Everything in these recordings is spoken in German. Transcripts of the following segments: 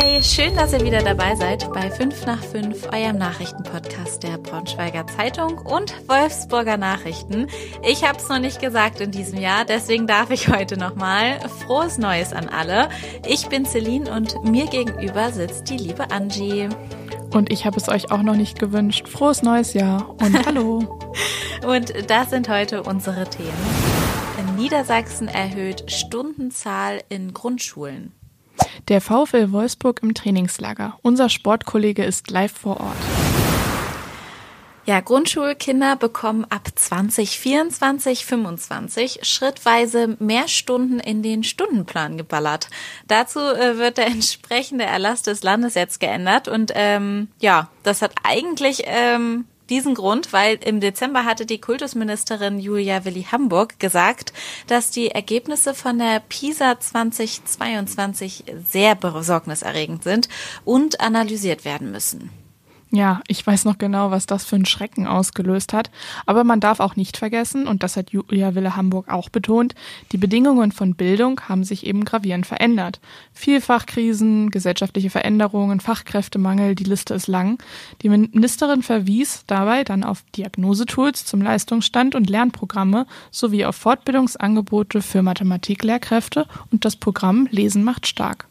Hey, schön, dass ihr wieder dabei seid bei 5 nach 5, eurem Nachrichtenpodcast der Braunschweiger Zeitung und Wolfsburger Nachrichten. Ich habe es noch nicht gesagt in diesem Jahr, deswegen darf ich heute nochmal frohes Neues an alle. Ich bin Celine und mir gegenüber sitzt die liebe Angie. Und ich habe es euch auch noch nicht gewünscht. Frohes neues Jahr und hallo. und das sind heute unsere Themen. In Niedersachsen erhöht Stundenzahl in Grundschulen. Der VfL Wolfsburg im Trainingslager. Unser Sportkollege ist live vor Ort. Ja, Grundschulkinder bekommen ab 2024, 25 schrittweise mehr Stunden in den Stundenplan geballert. Dazu äh, wird der entsprechende Erlass des Landes jetzt geändert und ähm, ja, das hat eigentlich ähm, diesen Grund, weil im Dezember hatte die Kultusministerin Julia Willi Hamburg gesagt, dass die Ergebnisse von der PISA 2022 sehr besorgniserregend sind und analysiert werden müssen. Ja, ich weiß noch genau, was das für einen Schrecken ausgelöst hat. Aber man darf auch nicht vergessen, und das hat Julia Wille Hamburg auch betont, die Bedingungen von Bildung haben sich eben gravierend verändert. Vielfachkrisen, gesellschaftliche Veränderungen, Fachkräftemangel, die Liste ist lang. Die Ministerin verwies dabei dann auf Diagnosetools zum Leistungsstand und Lernprogramme sowie auf Fortbildungsangebote für Mathematiklehrkräfte und das Programm Lesen macht stark.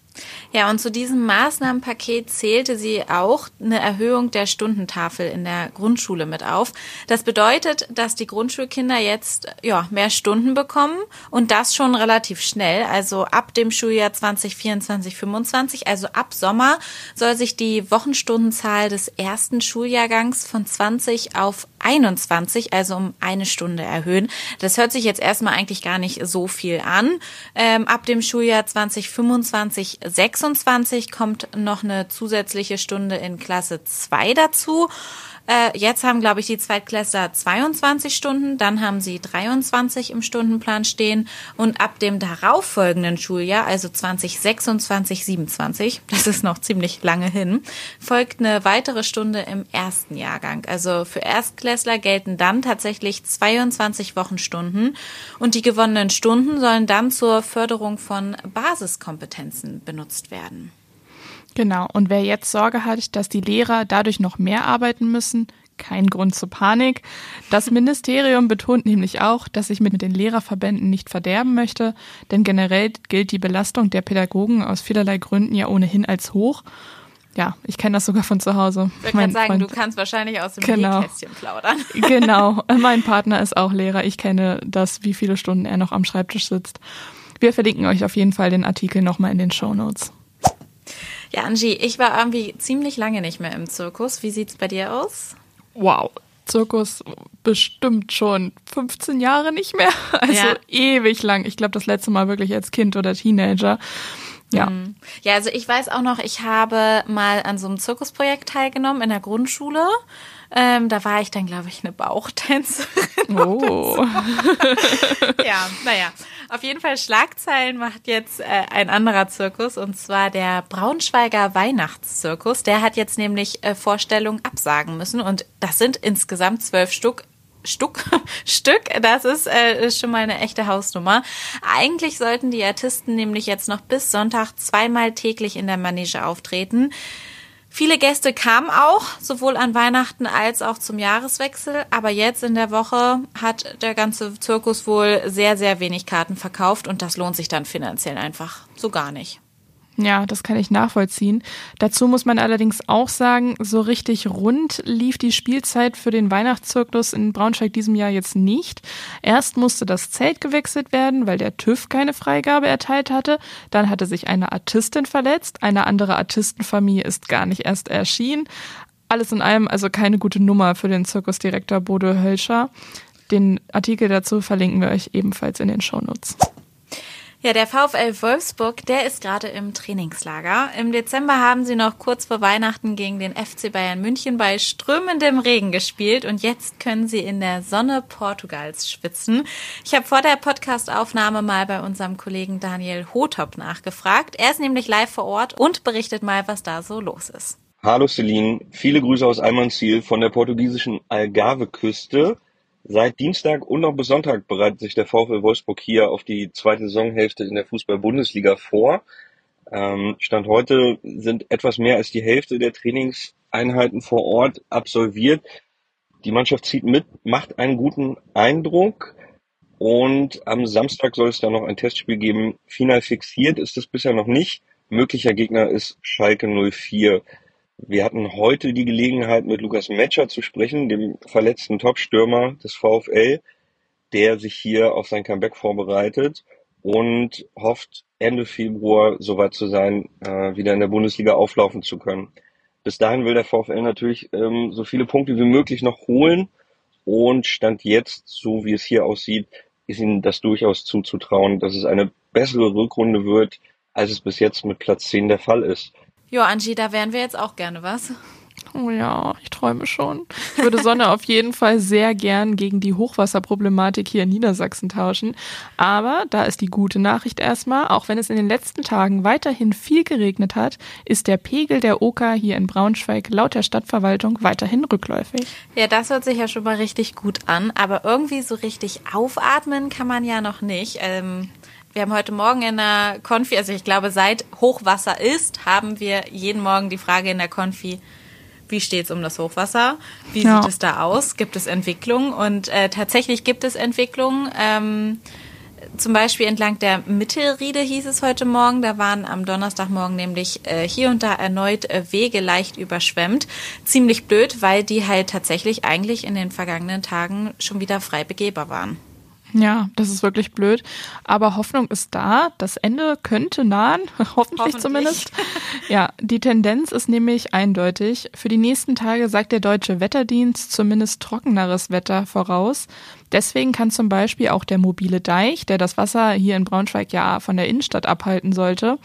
Ja, und zu diesem Maßnahmenpaket zählte sie auch eine Erhöhung der Stundentafel in der Grundschule mit auf. Das bedeutet, dass die Grundschulkinder jetzt ja, mehr Stunden bekommen und das schon relativ schnell. Also ab dem Schuljahr 2024, 25, also ab Sommer soll sich die Wochenstundenzahl des ersten Schuljahrgangs von 20 auf 21, also um eine Stunde erhöhen. Das hört sich jetzt erstmal eigentlich gar nicht so viel an. Ähm, ab dem Schuljahr 2025, 26 kommt noch eine zusätzliche Stunde in Klasse 2 dazu. Äh, jetzt haben, glaube ich, die Zweitklässler 22 Stunden, dann haben sie 23 im Stundenplan stehen und ab dem darauffolgenden Schuljahr, also 2026, 27, das ist noch ziemlich lange hin, folgt eine weitere Stunde im ersten Jahrgang. Also für Erstklässler gelten dann tatsächlich 22 Wochenstunden und die gewonnenen Stunden sollen dann zur Förderung von Basiskompetenzen benutzt werden. Genau. Und wer jetzt Sorge hat, dass die Lehrer dadurch noch mehr arbeiten müssen, kein Grund zur Panik. Das Ministerium betont nämlich auch, dass sich mit den Lehrerverbänden nicht verderben möchte, denn generell gilt die Belastung der Pädagogen aus vielerlei Gründen ja ohnehin als hoch. Ja, ich kenne das sogar von zu Hause. Ich würde sagen, Freund, du kannst wahrscheinlich aus dem genau, Nähkästchen plaudern. Genau, mein Partner ist auch Lehrer. Ich kenne das, wie viele Stunden er noch am Schreibtisch sitzt. Wir verlinken euch auf jeden Fall den Artikel nochmal in den Show Notes. Ja, Angie, ich war irgendwie ziemlich lange nicht mehr im Zirkus. Wie sieht's bei dir aus? Wow. Zirkus bestimmt schon 15 Jahre nicht mehr. Also ja. ewig lang. Ich glaube, das letzte Mal wirklich als Kind oder Teenager. Ja. Mhm. Ja, also ich weiß auch noch, ich habe mal an so einem Zirkusprojekt teilgenommen in der Grundschule. Ähm, da war ich dann, glaube ich, eine Bauchtänzerin. Oh. ja, naja. Auf jeden Fall Schlagzeilen macht jetzt äh, ein anderer Zirkus und zwar der Braunschweiger Weihnachtszirkus. Der hat jetzt nämlich äh, Vorstellungen absagen müssen und das sind insgesamt zwölf Stück. Stück, Stück, das ist, äh, ist schon mal eine echte Hausnummer. Eigentlich sollten die Artisten nämlich jetzt noch bis Sonntag zweimal täglich in der Manege auftreten. Viele Gäste kamen auch, sowohl an Weihnachten als auch zum Jahreswechsel. Aber jetzt in der Woche hat der ganze Zirkus wohl sehr, sehr wenig Karten verkauft und das lohnt sich dann finanziell einfach so gar nicht. Ja, das kann ich nachvollziehen. Dazu muss man allerdings auch sagen, so richtig rund lief die Spielzeit für den Weihnachtszirkus in Braunschweig diesem Jahr jetzt nicht. Erst musste das Zelt gewechselt werden, weil der TÜV keine Freigabe erteilt hatte. Dann hatte sich eine Artistin verletzt. Eine andere Artistenfamilie ist gar nicht erst erschienen. Alles in allem also keine gute Nummer für den Zirkusdirektor Bodo Hölscher. Den Artikel dazu verlinken wir euch ebenfalls in den Shownotes. Ja, der VfL Wolfsburg, der ist gerade im Trainingslager. Im Dezember haben sie noch kurz vor Weihnachten gegen den FC Bayern München bei strömendem Regen gespielt und jetzt können sie in der Sonne Portugals schwitzen. Ich habe vor der Podcastaufnahme mal bei unserem Kollegen Daniel Hotop nachgefragt. Er ist nämlich live vor Ort und berichtet mal, was da so los ist. Hallo Celine, viele Grüße aus Almansziel von der portugiesischen Algarve-Küste. Seit Dienstag und noch bis Sonntag bereitet sich der VfL Wolfsburg hier auf die zweite Saisonhälfte in der Fußball-Bundesliga vor. Ähm, Stand heute sind etwas mehr als die Hälfte der Trainingseinheiten vor Ort absolviert. Die Mannschaft zieht mit, macht einen guten Eindruck. Und am Samstag soll es dann noch ein Testspiel geben. Final fixiert ist es bisher noch nicht. Möglicher Gegner ist Schalke 04. Wir hatten heute die Gelegenheit, mit Lukas Metscher zu sprechen, dem verletzten Topstürmer des VfL, der sich hier auf sein Comeback vorbereitet und hofft, Ende Februar soweit zu sein, äh, wieder in der Bundesliga auflaufen zu können. Bis dahin will der VfL natürlich ähm, so viele Punkte wie möglich noch holen und stand jetzt, so wie es hier aussieht, ist ihnen das durchaus zuzutrauen, dass es eine bessere Rückrunde wird, als es bis jetzt mit Platz 10 der Fall ist. Jo, Angie, da wären wir jetzt auch gerne was. Oh ja, ich träume schon. Ich würde Sonne auf jeden Fall sehr gern gegen die Hochwasserproblematik hier in Niedersachsen tauschen. Aber da ist die gute Nachricht erstmal, auch wenn es in den letzten Tagen weiterhin viel geregnet hat, ist der Pegel der Oka hier in Braunschweig laut der Stadtverwaltung weiterhin rückläufig. Ja, das hört sich ja schon mal richtig gut an. Aber irgendwie so richtig aufatmen kann man ja noch nicht. Ähm wir haben heute Morgen in der Konfi, also ich glaube, seit Hochwasser ist, haben wir jeden Morgen die Frage in der Konfi, wie steht es um das Hochwasser? Wie ja. sieht es da aus? Gibt es Entwicklung? Und äh, tatsächlich gibt es Entwicklung. Ähm, zum Beispiel entlang der Mittelriede hieß es heute Morgen. Da waren am Donnerstagmorgen nämlich äh, hier und da erneut äh, Wege leicht überschwemmt. Ziemlich blöd, weil die halt tatsächlich eigentlich in den vergangenen Tagen schon wieder frei begehbar waren. Ja, das ist wirklich blöd. Aber Hoffnung ist da. Das Ende könnte nahen, hoffentlich, hoffentlich, zumindest. Ja, die Tendenz ist nämlich eindeutig. Für die nächsten Tage sagt der deutsche Wetterdienst zumindest trockeneres Wetter voraus. Deswegen kann zum Beispiel auch der mobile Deich, der das Wasser hier in Braunschweig ja von der Innenstadt abhalten sollte,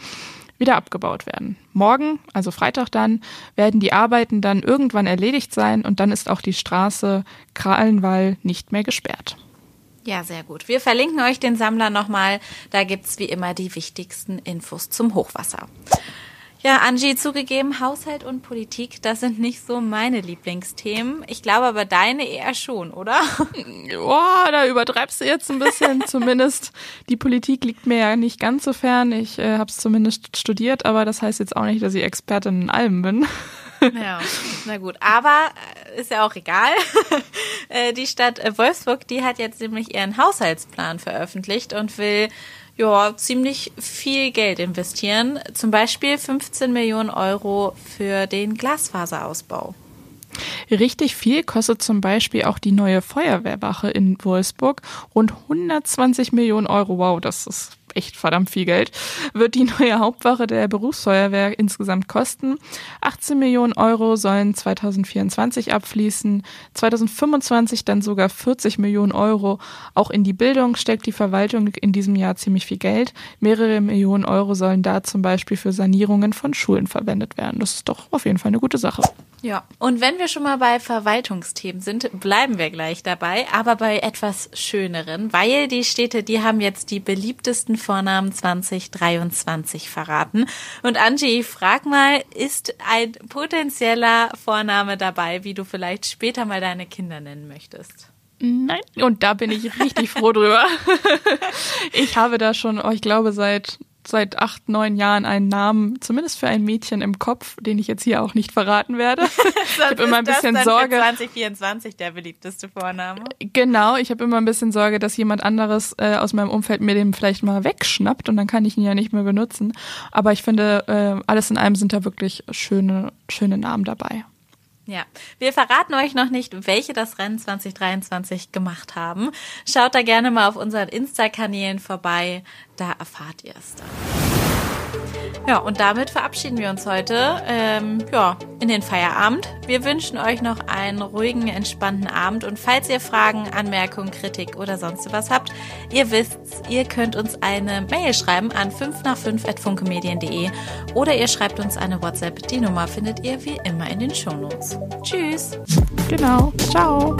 wieder abgebaut werden. Morgen, also Freitag dann, werden die Arbeiten dann irgendwann erledigt sein und dann ist auch die Straße Krahlenwall nicht mehr gesperrt. Ja, sehr gut. Wir verlinken euch den Sammler nochmal. Da gibt's wie immer die wichtigsten Infos zum Hochwasser. Ja, Angie, zugegeben, Haushalt und Politik, das sind nicht so meine Lieblingsthemen. Ich glaube aber deine eher schon, oder? Boah, da übertreibst du jetzt ein bisschen. zumindest die Politik liegt mir ja nicht ganz so fern. Ich äh, habe es zumindest studiert, aber das heißt jetzt auch nicht, dass ich Expertin in allem bin. Ja, na gut. Aber äh, ist ja auch egal. Äh, die Stadt Wolfsburg, die hat jetzt nämlich ihren Haushaltsplan veröffentlicht und will ja, ziemlich viel Geld investieren. Zum Beispiel 15 Millionen Euro für den Glasfaserausbau. Richtig viel kostet zum Beispiel auch die neue Feuerwehrwache in Wolfsburg. Rund 120 Millionen Euro. Wow, das ist echt verdammt viel Geld, wird die neue Hauptwache der Berufsfeuerwehr insgesamt kosten. 18 Millionen Euro sollen 2024 abfließen, 2025 dann sogar 40 Millionen Euro. Auch in die Bildung steckt die Verwaltung in diesem Jahr ziemlich viel Geld. Mehrere Millionen Euro sollen da zum Beispiel für Sanierungen von Schulen verwendet werden. Das ist doch auf jeden Fall eine gute Sache. Ja, und wenn wir schon mal bei Verwaltungsthemen sind, bleiben wir gleich dabei, aber bei etwas schöneren, weil die Städte, die haben jetzt die beliebtesten Vornamen 2023 verraten. Und Angie, frag mal, ist ein potenzieller Vorname dabei, wie du vielleicht später mal deine Kinder nennen möchtest? Nein, und da bin ich richtig froh drüber. ich habe da schon, oh, ich glaube, seit seit acht, neun Jahren einen Namen, zumindest für ein Mädchen im Kopf, den ich jetzt hier auch nicht verraten werde. ich habe immer ein bisschen Sorge. Für 2024 der beliebteste Vorname. Genau, ich habe immer ein bisschen Sorge, dass jemand anderes äh, aus meinem Umfeld mir den vielleicht mal wegschnappt und dann kann ich ihn ja nicht mehr benutzen. Aber ich finde, äh, alles in allem sind da wirklich schöne, schöne Namen dabei. Ja, wir verraten euch noch nicht, welche das Rennen 2023 gemacht haben. Schaut da gerne mal auf unseren Insta-Kanälen vorbei, da erfahrt ihr es dann. Ja, und damit verabschieden wir uns heute ähm, ja, in den Feierabend. Wir wünschen euch noch einen ruhigen, entspannten Abend. Und falls ihr Fragen, Anmerkungen, Kritik oder sonst was habt, ihr wisst, ihr könnt uns eine Mail schreiben an 5 nach 5 at funkemedien.de oder ihr schreibt uns eine WhatsApp. Die Nummer findet ihr wie immer in den Shownotes. Tschüss. Genau. Ciao.